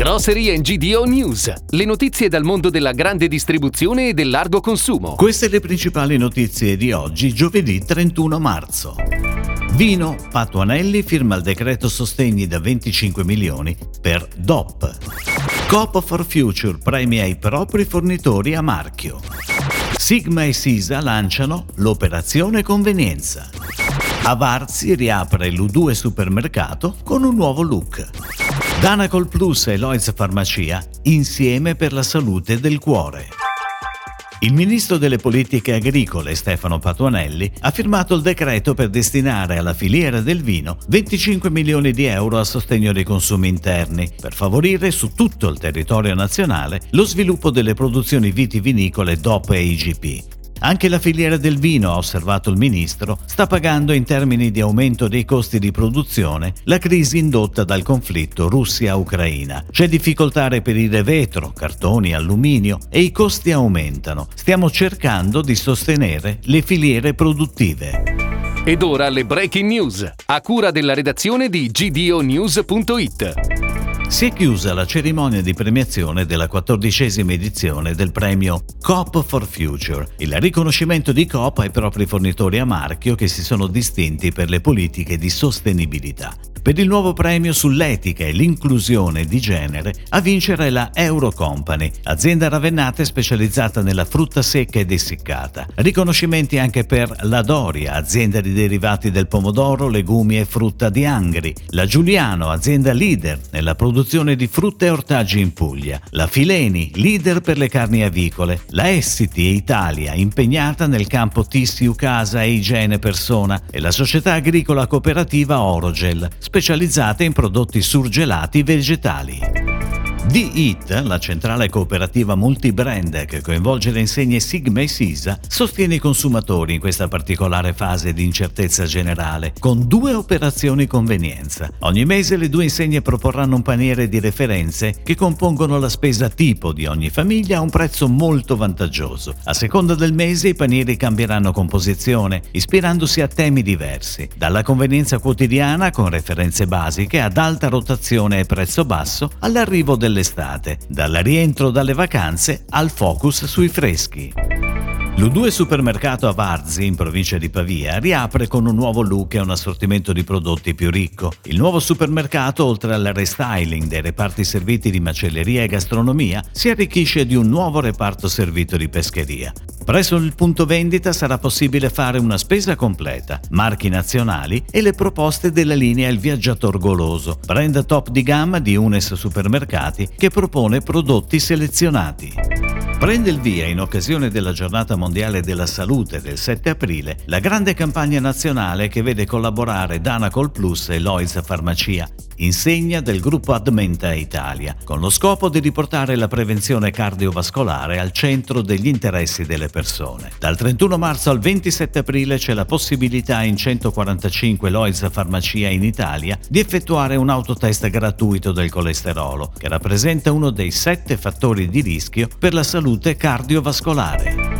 Grocery GDO News, le notizie dal mondo della grande distribuzione e del largo consumo. Queste le principali notizie di oggi, giovedì 31 marzo. Vino, Patuanelli firma il decreto sostegni da 25 milioni per DOP. Coop for Future premia i propri fornitori a marchio. Sigma e Sisa lanciano l'operazione convenienza. Avarzi riapre l'U2 supermercato con un nuovo look. Danacol Plus e Lloyds Farmacia insieme per la salute del cuore. Il ministro delle politiche agricole Stefano Patuanelli ha firmato il decreto per destinare alla filiera del vino 25 milioni di euro a sostegno dei consumi interni, per favorire su tutto il territorio nazionale lo sviluppo delle produzioni vitivinicole DOP e IGP. Anche la filiera del vino, ha osservato il ministro, sta pagando in termini di aumento dei costi di produzione la crisi indotta dal conflitto Russia-Ucraina. C'è difficoltà a reperire vetro, cartoni, alluminio e i costi aumentano. Stiamo cercando di sostenere le filiere produttive. Ed ora le breaking news, a cura della redazione di gdonews.it. Si è chiusa la cerimonia di premiazione della quattordicesima edizione del premio Coop for Future, il riconoscimento di Coop ai propri fornitori a marchio che si sono distinti per le politiche di sostenibilità per il nuovo premio sull'etica e l'inclusione di genere a vincere la Eurocompany, azienda ravennata specializzata nella frutta secca ed essiccata. Riconoscimenti anche per la Doria, azienda di derivati del pomodoro, legumi e frutta di Angri, la Giuliano, azienda leader nella produzione di frutta e ortaggi in Puglia, la Fileni, leader per le carni avicole, la Essiti Italia, impegnata nel campo tissue casa e igiene persona. E la società agricola cooperativa Orogel, specializzate in prodotti surgelati vegetali. Eat, la centrale cooperativa multibrand che coinvolge le insegne Sigma e Sisa, sostiene i consumatori in questa particolare fase di incertezza generale con due operazioni convenienza. Ogni mese le due insegne proporranno un paniere di referenze che compongono la spesa tipo di ogni famiglia a un prezzo molto vantaggioso. A seconda del mese i panieri cambieranno composizione, ispirandosi a temi diversi, dalla convenienza quotidiana con referenze basiche ad alta rotazione e prezzo basso all'arrivo delle dell'estate, dal rientro dalle vacanze al focus sui freschi. L'U2 Supermercato a Varzi, in provincia di Pavia, riapre con un nuovo look e un assortimento di prodotti più ricco. Il nuovo supermercato, oltre al restyling dei reparti serviti di macelleria e gastronomia, si arricchisce di un nuovo reparto servito di pescheria. Presso il punto vendita sarà possibile fare una spesa completa, marchi nazionali e le proposte della linea Il Viaggiator Goloso, brand top di gamma di Unes Supermercati che propone prodotti selezionati. Prende il via, in occasione della Giornata Mondiale della Salute del 7 aprile, la grande campagna nazionale che vede collaborare Danacol Plus e Lois Farmacia, insegna del gruppo Admenta Italia, con lo scopo di riportare la prevenzione cardiovascolare al centro degli interessi delle persone. Dal 31 marzo al 27 aprile c'è la possibilità in 145 Lois Farmacia in Italia di effettuare un autotest gratuito del colesterolo, che rappresenta uno dei sette fattori di rischio per la salute cardiovascolare.